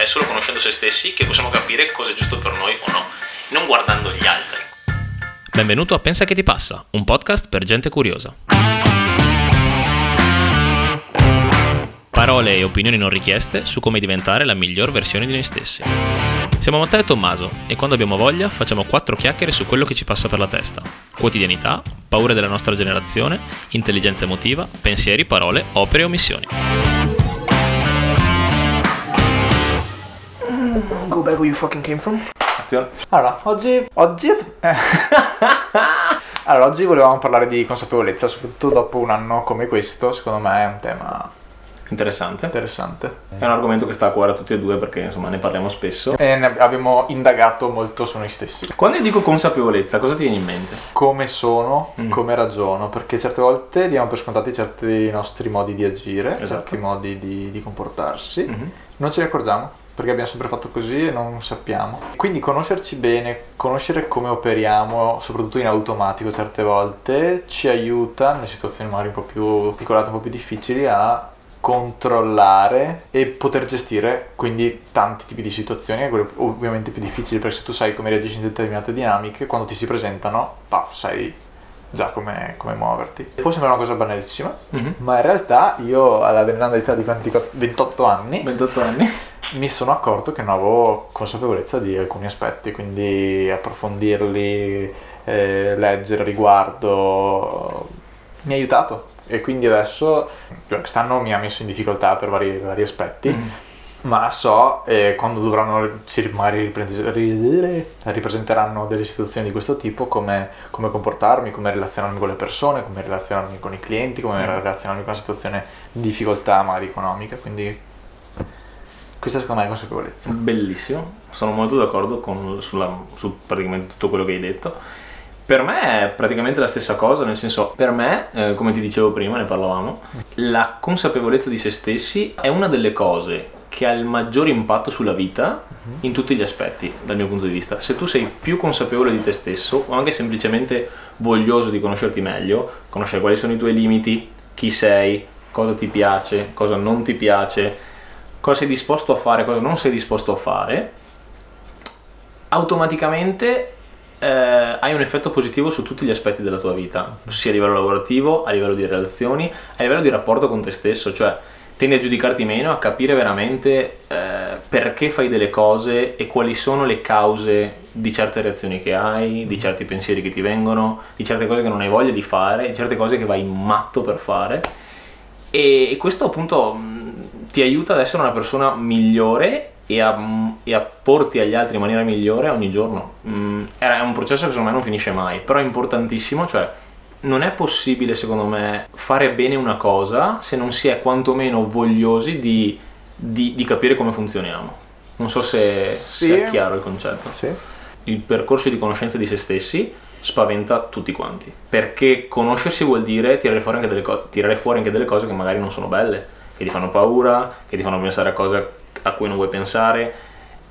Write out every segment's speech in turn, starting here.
è solo conoscendo se stessi che possiamo capire cosa è giusto per noi o no, non guardando gli altri. Benvenuto a Pensa che ti passa, un podcast per gente curiosa. Parole e opinioni non richieste su come diventare la miglior versione di noi stessi. Siamo Matteo e Tommaso e quando abbiamo voglia facciamo quattro chiacchiere su quello che ci passa per la testa. Quotidianità, paure della nostra generazione, intelligenza emotiva, pensieri, parole, opere e omissioni. Go back where you fucking came from. Azione. Allora, oggi. Oggi. eh. allora, oggi volevamo parlare di consapevolezza, soprattutto dopo un anno come questo. Secondo me è un tema Interessante. interessante. È un argomento che sta a cuore a tutti e due perché insomma ne parliamo spesso. E ne abbiamo indagato molto su noi stessi. Quando io dico consapevolezza, cosa ti viene in mente? Come sono, Mm. come ragiono, perché certe volte diamo per scontati certi nostri modi di agire, Esatto. certi modi di, di comportarsi. Mhm. Non ce ne accorgiamo perché abbiamo sempre fatto così e non sappiamo. Quindi conoscerci bene, conoscere come operiamo, soprattutto in automatico certe volte, ci aiuta nelle situazioni magari un po' più articolate, un po' più difficili a controllare e poter gestire quindi tanti tipi di situazioni, quelle ovviamente più difficili perché se tu sai come reagisci in determinate dinamiche, quando ti si presentano, paf, sai già come, come muoverti. Può sembrare una cosa banalissima, Mhm. ma in realtà io alla veneranda età di 20 28 anni 28 anni. Mi sono accorto che non avevo consapevolezza di alcuni aspetti, quindi approfondirli, eh, leggere riguardo, mi ha aiutato. E quindi adesso, quest'anno mi ha messo in difficoltà per vari, vari aspetti, Mhm. ma so eh, quando dovranno, si magari ripresenteranno delle situazioni di questo tipo, come, come comportarmi, come relazionarmi con le persone, come relazionarmi con i clienti, come Mm. relazionarmi con una situazione di difficoltà magari economica, quindi questa secondo me è consapevolezza. Bellissimo, sono molto d'accordo con, sulla- su praticamente tutto quello che hai detto. Per me è praticamente la stessa cosa, nel senso, per me, eh, come ti dicevo prima, ne parlavamo, la consapevolezza di se stessi è una delle cose che ha il maggior impatto sulla vita in tutti gli aspetti, dal mio punto di vista. Se tu sei più consapevole di te stesso o anche semplicemente voglioso di conoscerti meglio, conoscere quali sono i tuoi limiti, chi sei, cosa ti piace, cosa non ti piace, cosa sei disposto a fare, cosa non sei disposto a fare, automaticamente eh, hai un effetto positivo su tutti gli aspetti della tua vita, sia a livello lavorativo, a livello di relazioni, a livello di rapporto con te stesso, cioè tendi a giudicarti meno, a capire veramente eh, perché fai delle cose e quali sono le cause di certe reazioni che hai, di certi pensieri che ti vengono, di certe cose che non hai voglia di fare, di certe cose che vai matto per fare. E, questo appunto ti aiuta ad essere una persona migliore e a, e a porti agli altri in maniera migliore ogni giorno. Mm, è un processo che secondo me non finisce mai, però è importantissimo, cioè non è possibile secondo me fare bene una cosa se non si è quantomeno vogliosi di, di- di capire come funzioniamo. Non so se, Sì. se è chiaro il concetto Sì. il percorso di conoscenza di se stessi spaventa tutti quanti perché conoscersi vuol dire tirare fuori anche delle, co- tirare fuori anche delle cose che magari non sono belle che ti fanno paura che ti fanno pensare a cose a cui non vuoi pensare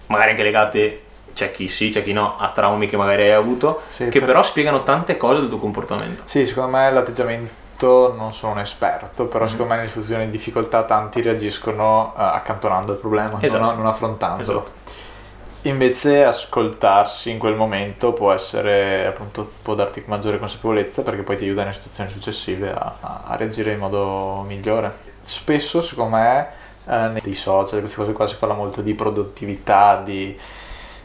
magari anche legate c'è chi sì c'è chi no a traumi che magari hai avuto Sì, che per- però spiegano tante cose del tuo comportamento Sì, secondo me l'atteggiamento, non sono un esperto, però Mhm. secondo me nelle situazioni di difficoltà tanti reagiscono eh, accantonando il problema, Esatto. non, non affrontandolo. Esatto. Invece ascoltarsi in quel momento può essere, appunto, può darti maggiore consapevolezza perché poi ti aiuta nelle situazioni successive a- a reagire in modo migliore. Spesso, secondo me, eh, nei social, queste cose qua si parla molto di produttività, di,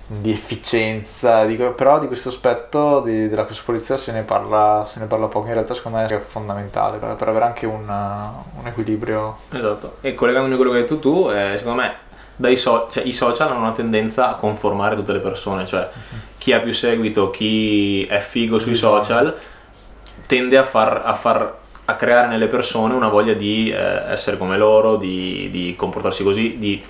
di efficienza, di- però di questo aspetto di- della consapevolezza se ne, parla, se ne parla poco, in realtà secondo me è fondamentale per, per avere anche un, un equilibrio. Esatto. E collegandomi a quello che hai detto tu, eh, secondo me dai so- cioè, i social hanno una tendenza a conformare tutte le persone, cioè chi ha più seguito, chi è figo sui Bisogna. social, tende a far, a far- a creare nelle persone una voglia di eh, essere come loro, di, di comportarsi così, di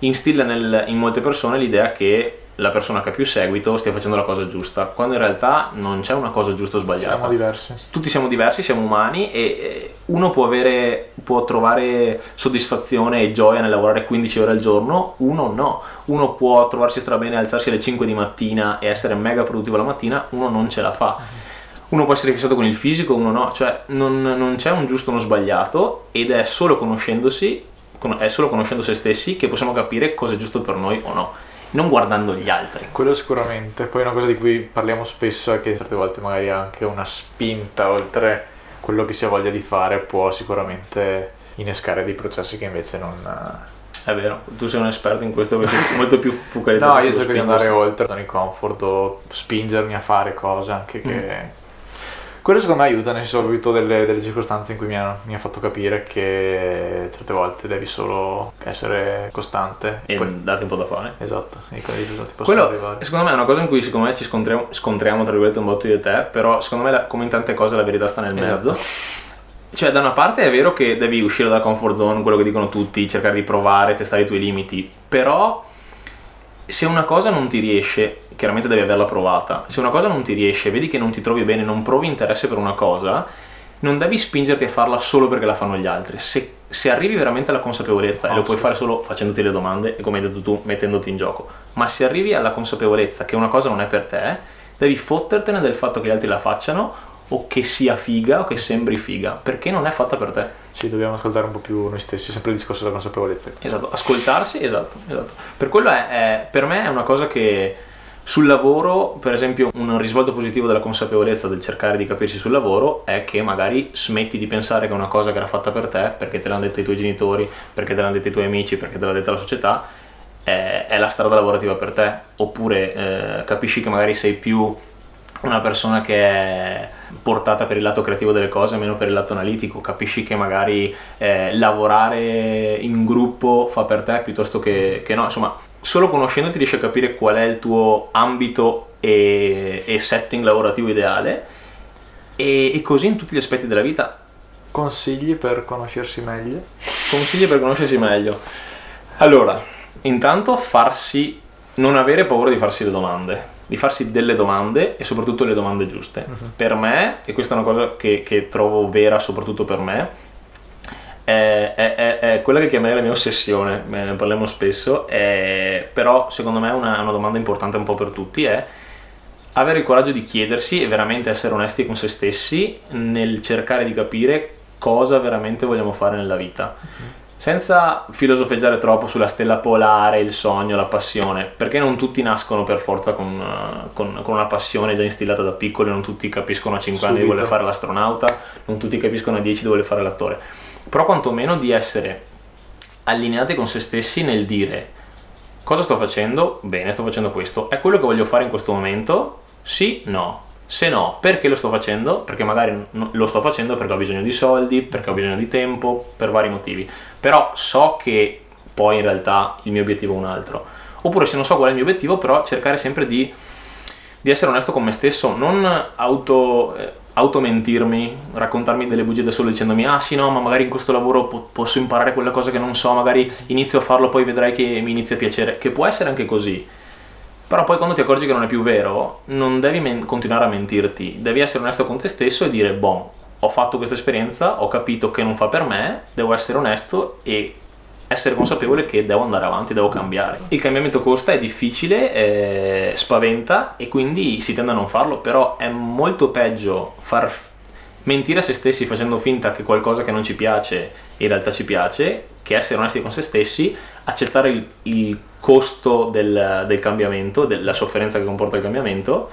instilla nel- in molte persone l'idea che la persona che ha più seguito stia facendo la cosa giusta, quando in realtà non c'è una cosa giusta o sbagliata Siamo diversi. tutti siamo diversi, siamo umani e uno può avere può trovare soddisfazione e gioia nel lavorare 15 ore al giorno, uno no. Uno può trovarsi strabene alzarsi alle 5 di mattina e essere mega produttivo la mattina, uno non ce la fa. Uno può essere fissato con il fisico, uno no, cioè non, non c'è un giusto o uno sbagliato ed è solo conoscendosi è solo conoscendo se stessi che possiamo capire cosa è giusto per noi o no, non guardando gli altri. Quello sicuramente. Poi una cosa di cui parliamo spesso è che certe volte magari anche una spinta oltre quello che si ha voglia di fare può sicuramente innescare dei processi che invece non... È vero, tu sei un esperto in questo perché sei molto più focalizzato. no, io cerco di andare oltre di comfort o spingermi a fare cose anche che... Mm quello secondo me aiuta, nel senso ho avuto delle, delle circostanze in cui mi ha, mi ha, fatto capire che certe volte devi solo essere costante. E poi... darti un po' da fare. Esatto, e i risultati possono Quello, arrivare. Secondo me è una cosa in cui secondo me ci scontriamo, scontriamo tra virgolette un botto e te, però secondo me come in tante cose la verità sta nel esatto. mezzo. Cioè, da una parte è vero che devi uscire dalla comfort zone, quello che dicono tutti, cercare di provare, testare i tuoi limiti, però se una cosa non ti riesce chiaramente devi averla provata. Se una cosa non ti riesce, vedi che non ti trovi bene, non provi interesse per una cosa, non devi spingerti a farla solo perché la fanno gli altri. Se, se arrivi veramente alla consapevolezza, oh, e lo puoi fare solo facendoti le domande e come hai detto tu, mettendoti in gioco, ma se arrivi alla consapevolezza che una cosa non è per te, devi fottertene del fatto che gli altri la facciano o che sia figa o che sembri figa, perché non è fatta per te. Sì, dobbiamo ascoltare un po' più noi stessi, sempre il discorso della consapevolezza. Esatto, ascoltarsi, esatto, esatto. Per quello è, è per me è una cosa che sul lavoro, per esempio, un risvolto positivo della consapevolezza del cercare di capirsi sul lavoro è che magari smetti di pensare che una cosa che era fatta per te, perché te l'hanno detto i tuoi genitori, perché te l'hanno detto i tuoi amici, perché te l'ha detta la società, è, è la strada lavorativa per te. Oppure eh, capisci che magari sei più una persona che è portata per il lato creativo delle cose, meno per il lato analitico, capisci che magari eh, lavorare in gruppo fa per te piuttosto che, che no, insomma solo conoscendoti riesci a capire qual è il tuo ambito e, e setting lavorativo ideale e, e, così in tutti gli aspetti della vita. Consigli per conoscersi meglio? Consigli per conoscersi meglio. Allora, intanto farsi, non avere paura di farsi le domande, di farsi delle domande e soprattutto le domande giuste. Uh-huh. Per me, e questa è una cosa che, che trovo vera soprattutto per me, è, è, è, quella che chiamerei la mia ossessione, ne parliamo spesso, però secondo me una, una domanda importante un po' per tutti è avere il coraggio di chiedersi e veramente essere onesti con se stessi nel cercare di capire cosa veramente vogliamo fare nella vita. Senza filosofeggiare troppo sulla stella polare, il sogno, la passione, perché non tutti nascono per forza con, con, con una passione già instillata da piccoli, non tutti capiscono a 5 Subito. anni di voler fare l'astronauta, non tutti capiscono a 10 di voler fare l'attore però quantomeno di essere allineati con se stessi nel dire cosa sto facendo? Bene, sto facendo questo. È quello che voglio fare in questo momento? Sì, no. Se no, perché lo sto facendo? Perché magari lo sto facendo perché ho bisogno di soldi, perché ho bisogno di tempo, per vari motivi. Però so che poi in realtà il mio obiettivo è un altro. Oppure se non so qual è il mio obiettivo, però cercare sempre di, di essere onesto con me stesso, non auto... Eh, automentirmi, raccontarmi delle bugie da solo dicendomi ah sì no ma magari in questo lavoro po- posso imparare quella cosa che non so, magari inizio a farlo poi vedrai che mi inizia a piacere, che può essere anche così. Però poi quando ti accorgi che non è più vero, non devi men- continuare a mentirti, devi essere onesto con te stesso e dire boh, ho fatto questa esperienza, ho capito che non fa per me, devo essere onesto e essere consapevole che devo andare avanti, devo cambiare. Il cambiamento costa, è difficile, eh, spaventa e quindi si tende a non farlo, però è molto peggio far mentire a se stessi facendo finta che qualcosa che non ci piace in realtà ci piace, che essere onesti con se stessi, accettare il, il costo del, del cambiamento, della sofferenza che comporta il cambiamento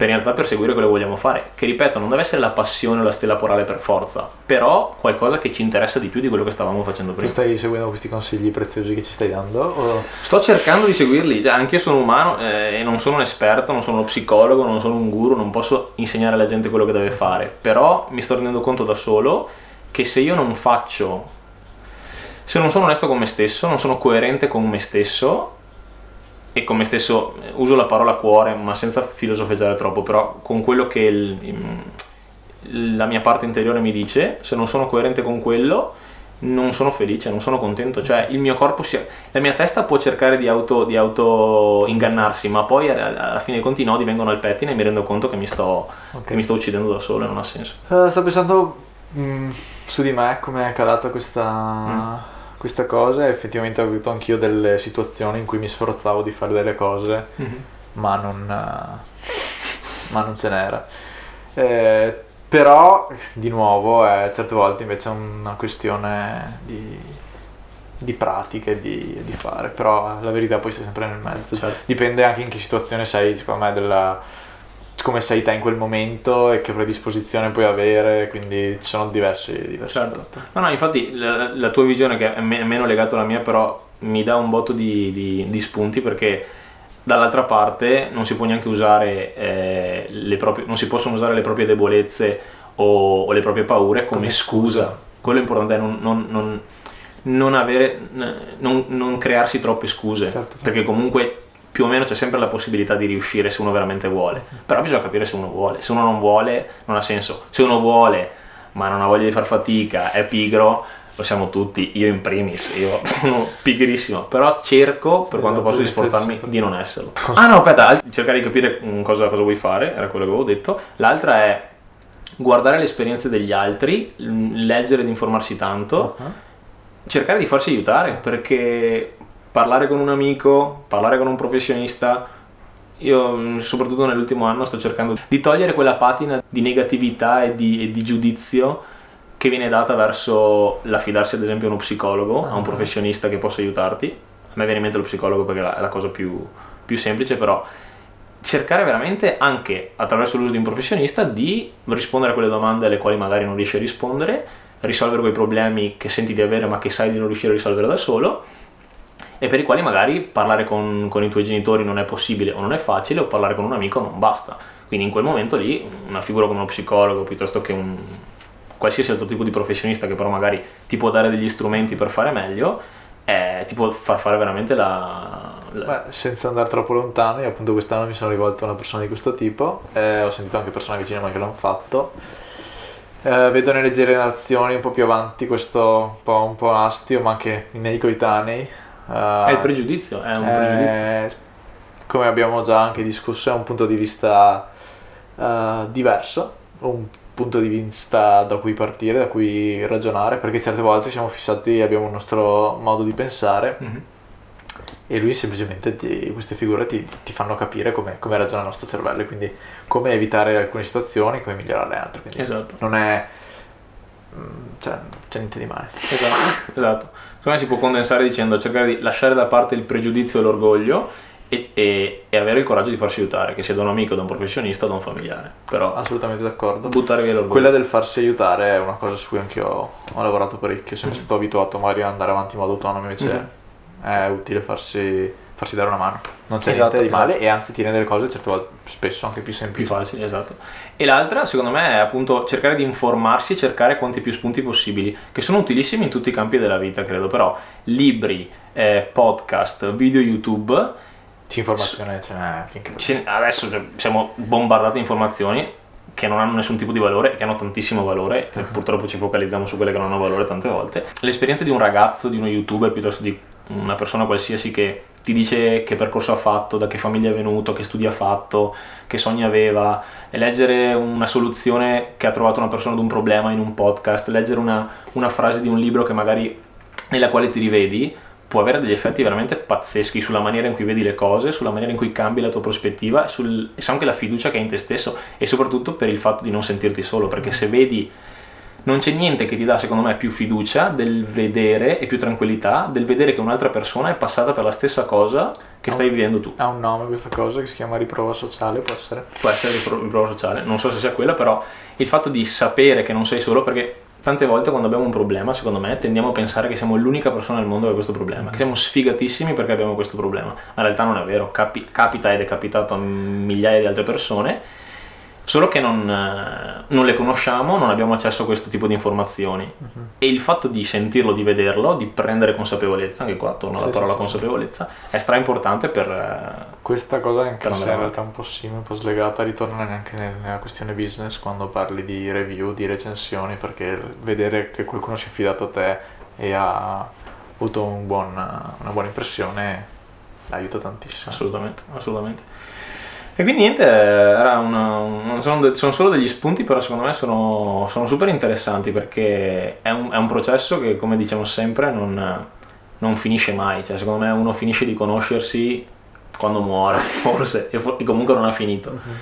per in realtà perseguire quello che vogliamo fare, che ripeto non deve essere la passione o la stella polare per forza, però qualcosa che ci interessa di più di quello che stavamo facendo prima. Tu stai seguendo questi consigli preziosi che ci stai dando? O... Sto cercando di seguirli, cioè, anche io sono umano eh, e non sono un esperto, non sono uno psicologo, non sono un guru, non posso insegnare alla gente quello che deve fare, però mi sto rendendo conto da solo che se io non faccio, se non sono onesto con me stesso, non sono coerente con me stesso, e con me stesso uso la parola cuore ma senza filosofeggiare troppo però con quello che il, la mia parte interiore mi dice se non sono coerente con quello non sono felice, non sono contento, cioè il mio corpo si... la mia testa può cercare di auto, di auto ingannarsi, ma poi alla fine dei conti i nodi vengono al pettine e mi rendo conto che mi sto, okay. che mi sto uccidendo da solo e non ha senso. Uh, sto pensando mh, mm, su di me come è calata questa... Mm questa cosa effettivamente ho avuto anch'io delle situazioni in cui mi sforzavo di fare delle cose mm-hmm. ma, non, ma non ce n'era eh, però di nuovo è certe volte invece una questione di di pratiche di, di fare, però la verità poi sei sempre nel mezzo. Certo. Dipende anche in che situazione sei, secondo me, della, come sei te in quel momento e che predisposizione puoi avere, quindi ci sono diversi, diversi certo. No, no, infatti la, la, tua visione che è, me- meno legata alla mia, però mi dà un botto di, di, di spunti perché dall'altra parte non si può neanche usare eh, le proprie, non si possono usare le proprie debolezze o, o le proprie paure come, come scusa. scusa. Quello è importante, non, non, non non, avere, non, non crearsi troppe scuse, certo, certo. perché comunque più o meno c'è sempre la possibilità di riuscire se uno veramente vuole, però bisogna capire se uno vuole, se uno non vuole non ha senso, se uno vuole ma non ha voglia di far fatica, è pigro, lo siamo tutti, io in primis, io sono pigrissimo, però cerco per esatto, quanto posso di sforzarmi di non esserlo. Ah no, aspetta, cercare di capire cosa, cosa vuoi fare, era quello che avevo detto, l'altra è guardare le esperienze degli altri, leggere ed informarsi tanto. Uh-huh cercare di farsi aiutare perché parlare con un amico, parlare con un professionista, io soprattutto nell'ultimo anno sto cercando di togliere quella patina di negatività e di, e di giudizio che viene data verso l'affidarsi ad esempio a uno psicologo, a un ah. professionista che possa aiutarti. A me viene in mente lo psicologo perché è la cosa più, più semplice, però cercare veramente anche attraverso l'uso di un professionista di rispondere a quelle domande alle quali magari non riesci a rispondere risolvere quei problemi che senti di avere ma che sai di non riuscire a risolvere da solo e per i quali magari parlare con, con, i tuoi genitori non è possibile o non è facile o parlare con un amico non basta. Quindi in quel momento lì una figura come uno psicologo piuttosto che un qualsiasi altro tipo di professionista che però magari ti può dare degli strumenti per fare meglio eh, ti può far fare veramente la... la... Beh, senza andare troppo lontano, io appunto quest'anno mi sono rivolto a una persona di questo tipo, eh, ho sentito anche persone vicine a me che l'hanno fatto eh, vedo nelle generazioni un po' più avanti questo un po', un po astio, ma anche nei coetanei. Uh, è il pregiudizio, è un eh, pregiudizio. Come abbiamo già anche discusso, è un punto di vista uh, diverso, un punto di vista da cui partire, da cui ragionare, perché certe volte siamo fissati, abbiamo un nostro modo di pensare. Mm-hmm e lui semplicemente ti, queste figure ti, ti fanno capire come, come, ragiona il nostro cervello e quindi come evitare alcune situazioni, come migliorare altre. Quindi esatto. Non è... Mm, cioè, c'è niente di male. Esatto, esatto. Secondo me si può condensare dicendo cercare di lasciare da parte il pregiudizio e l'orgoglio e, e, e, avere il coraggio di farsi aiutare, che sia da un amico, da un professionista o da un familiare. Però assolutamente d'accordo. Buttare via l'orgoglio. Quella del farsi aiutare è una cosa su cui anche ho, ho lavorato parecchio, sono mm. stato abituato magari ad andare avanti in modo autonomo, invece mm è utile farsi, farsi dare una mano. Non c'è esatto, niente di male esatto. e anzi ti rende le cose certe volte spesso anche più semplici. Più facili, esatto. E l'altra, secondo me, è appunto cercare di informarsi e cercare quanti più spunti possibili, che sono utilissimi in tutti i campi della vita, credo, però libri, eh, podcast, video YouTube... Informazione ce n'è finché... Adesso cioè, siamo bombardati di informazioni che non hanno nessun tipo di valore, che hanno tantissimo valore, e purtroppo ci focalizziamo su quelle che non hanno valore tante volte. L'esperienza di un ragazzo, di uno youtuber piuttosto di una persona qualsiasi che ti dice che percorso ha fatto, da che famiglia è venuto, che studi ha fatto, che sogni aveva, e leggere una soluzione che ha trovato una persona ad un problema in un podcast, leggere una, una frase di un libro che magari nella quale ti rivedi, può avere degli effetti veramente pazzeschi sulla maniera in cui vedi le cose, sulla maniera in cui cambi la tua prospettiva sul, e anche la fiducia che hai in te stesso e soprattutto per il fatto di non sentirti solo, perché se vedi non c'è niente che ti dà secondo me più fiducia del vedere e più tranquillità del vedere che un'altra persona è passata per la stessa cosa che stai vivendo tu. Ha un nome questa cosa che si chiama riprova sociale, può essere? Può essere riprova sociale, non so se sia quella, però il fatto di sapere che non sei solo perché tante volte quando abbiamo un problema, secondo me, tendiamo a pensare che siamo l'unica persona nel mondo che ha questo problema, che siamo sfigatissimi perché abbiamo questo problema. Ma in realtà non è vero, Capi- capita ed è capitato a migliaia di altre persone solo che non, eh, non, le conosciamo, non abbiamo accesso a questo tipo di informazioni uh-huh. e il fatto di sentirlo, di vederlo, di prendere consapevolezza, anche qua torno alla sì, parola sì, consapevolezza, è stra importante per... Eh, Questa cosa anche per se in realtà un po' simile, un po' slegata, ritorna anche nella questione business quando parli di review, di recensioni, perché vedere che qualcuno si è fidato a te e ha avuto un buon, una buona impressione aiuta tantissimo. Assolutamente, assolutamente. E quindi niente, era una, sono, sono, solo degli spunti, però secondo me sono, sono super interessanti perché è un, è un, processo che, come diciamo sempre, non, non, finisce mai. Cioè, secondo me uno finisce di conoscersi quando muore, forse, e, comunque non ha finito. Uh-huh.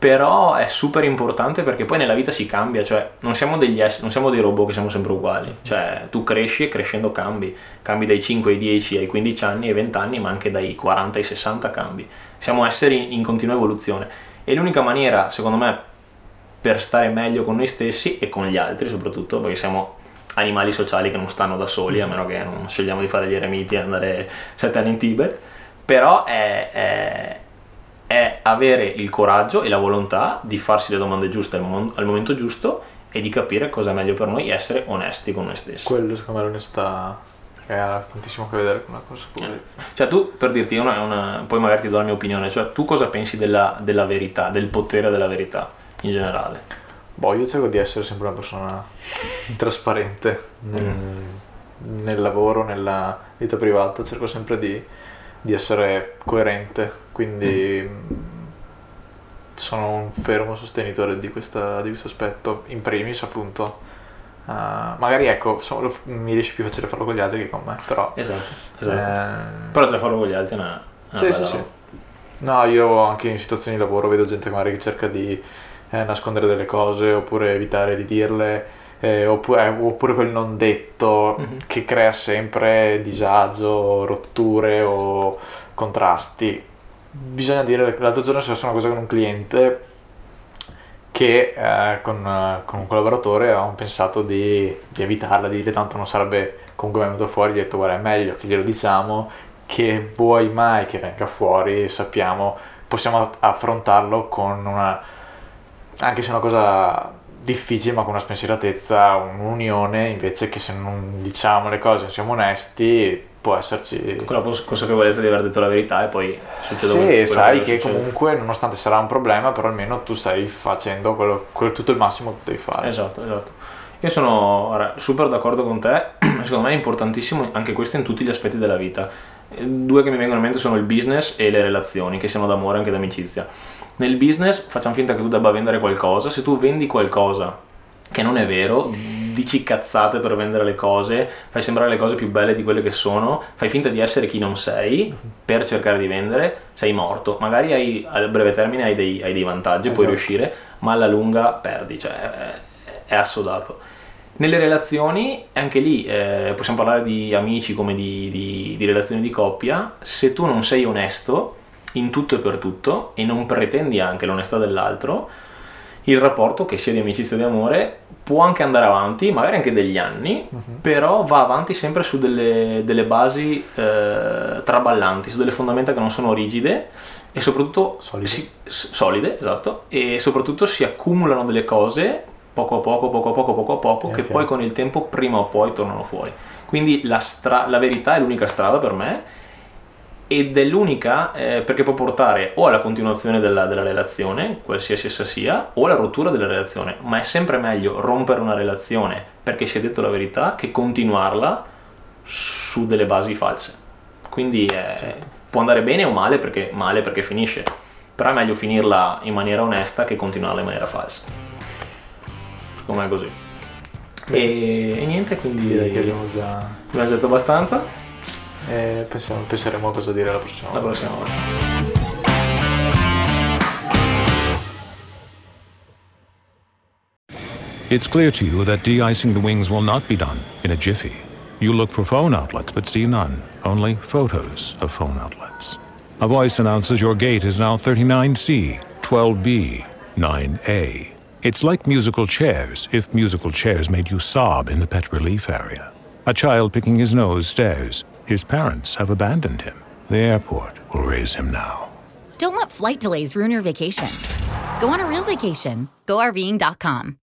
però è super importante perché poi nella vita si cambia, cioè non siamo degli esseri, non siamo dei robot che siamo sempre uguali, cioè tu cresci e crescendo cambi, cambi dai 5 ai 10 ai 15 anni ai 20 anni, ma anche dai 40 ai 60 cambi. Siamo esseri in continua evoluzione e l'unica maniera, secondo me, per stare meglio con noi stessi e con gli altri soprattutto, perché siamo animali sociali che non stanno da soli, a meno che non scegliamo di fare gli eremiti e andare 7 anni in Tibet, però è, è è avere il coraggio e la volontà di farsi le domande giuste al, mom- al momento giusto e di capire cosa è meglio per noi essere onesti con noi stessi. Quello secondo me l'onestà ha tantissimo a che vedere con la consapevolezza. Cioè tu, per dirti, una, una, poi magari ti do la mia opinione, cioè tu cosa pensi della, della verità, del potere della verità in generale? Boh, io cerco di essere sempre una persona trasparente nel, mm. nel lavoro, nella vita privata, cerco sempre di di essere coerente, quindi mm. sono un fermo sostenitore di, questa, di questo aspetto, in primis appunto. Uh, magari ecco, so, mi riesce più facile farlo con gli altri che con me, però... Esatto, esatto. Eh... Però già farlo con gli altri è una... una sì, sì, sì. No, io anche in situazioni di lavoro vedo gente magari che cerca di eh, nascondere delle cose oppure evitare di dirle eh, oppure, oppure, quel non detto mm-hmm. che crea sempre disagio, rotture o contrasti. Bisogna dire l'altro giorno è successa una cosa con un cliente che eh, con, con, un collaboratore avevamo pensato di, di, evitarla, di dire tanto non sarebbe comunque venuto fuori, gli ho detto guarda è meglio che glielo diciamo che vuoi mai che venga fuori, sappiamo, possiamo affrontarlo con una, anche se è una cosa difficile ma con una spensieratezza, un'unione invece che se non diciamo le cose, non siamo onesti, può esserci... Con la consapevolezza di aver detto la verità e poi succede Sì, quello, sai che, che comunque nonostante sarà un problema, però almeno tu stai facendo quello, quello, tutto il massimo che devi fare. Esatto, esatto. Io sono ora, super d'accordo con te, secondo me è importantissimo anche questo in tutti gli aspetti della vita. Due che mi vengono in mente sono il business e le relazioni, che siano d'amore anche d'amicizia nel business facciamo finta che tu debba vendere qualcosa, se tu vendi qualcosa che non è vero, dici cazzate per vendere le cose, fai sembrare le cose più belle di quelle che sono, fai finta di essere chi non sei per cercare di vendere, sei morto. Magari hai, a breve termine hai dei, hai dei vantaggi, esatto. puoi riuscire, ma alla lunga perdi, cioè è, è assodato. Nelle relazioni, anche lì eh, possiamo parlare di amici come di, di, di relazioni di coppia, se tu non sei onesto, in tutto e per tutto e non pretendi anche l'onestà dell'altro, il rapporto, che sia di amicizia o di amore, può anche andare avanti, magari anche degli anni, uh-huh. però va avanti sempre su delle, delle basi eh, traballanti, su delle fondamenta che non sono rigide e soprattutto solide. Si, solide, esatto, e soprattutto si accumulano delle cose poco a poco, poco a poco, poco a poco, okay, che okay. poi con il tempo prima o poi tornano fuori. Quindi la, stra- la verità è l'unica strada per me ed è l'unica eh, perché può portare o alla continuazione della, della, relazione, qualsiasi essa sia, o alla rottura della relazione, ma è sempre meglio rompere una relazione perché si è detto la verità che continuarla su delle basi false. Quindi eh, certo. può andare bene o male perché, male perché finisce, però è meglio finirla in maniera onesta che continuarla in maniera falsa. Secondo me è così. E, e niente, quindi direi che abbiamo già... abbiamo detto abbastanza. E pensiamo, penseremo a cosa dire la prossima la prossima volta. It's clear to you that de-icing the wings will not be done in a jiffy. You look for phone outlets but see none, only photos of phone outlets. A voice announces your gate is now 39C, 12B, 9A. It's like musical chairs if musical chairs made you sob in the pet relief area. A child picking his nose stares. His parents have abandoned him. The airport will raise him now. Don't let flight delays ruin your vacation. Go on a real vacation. GoRVing.com.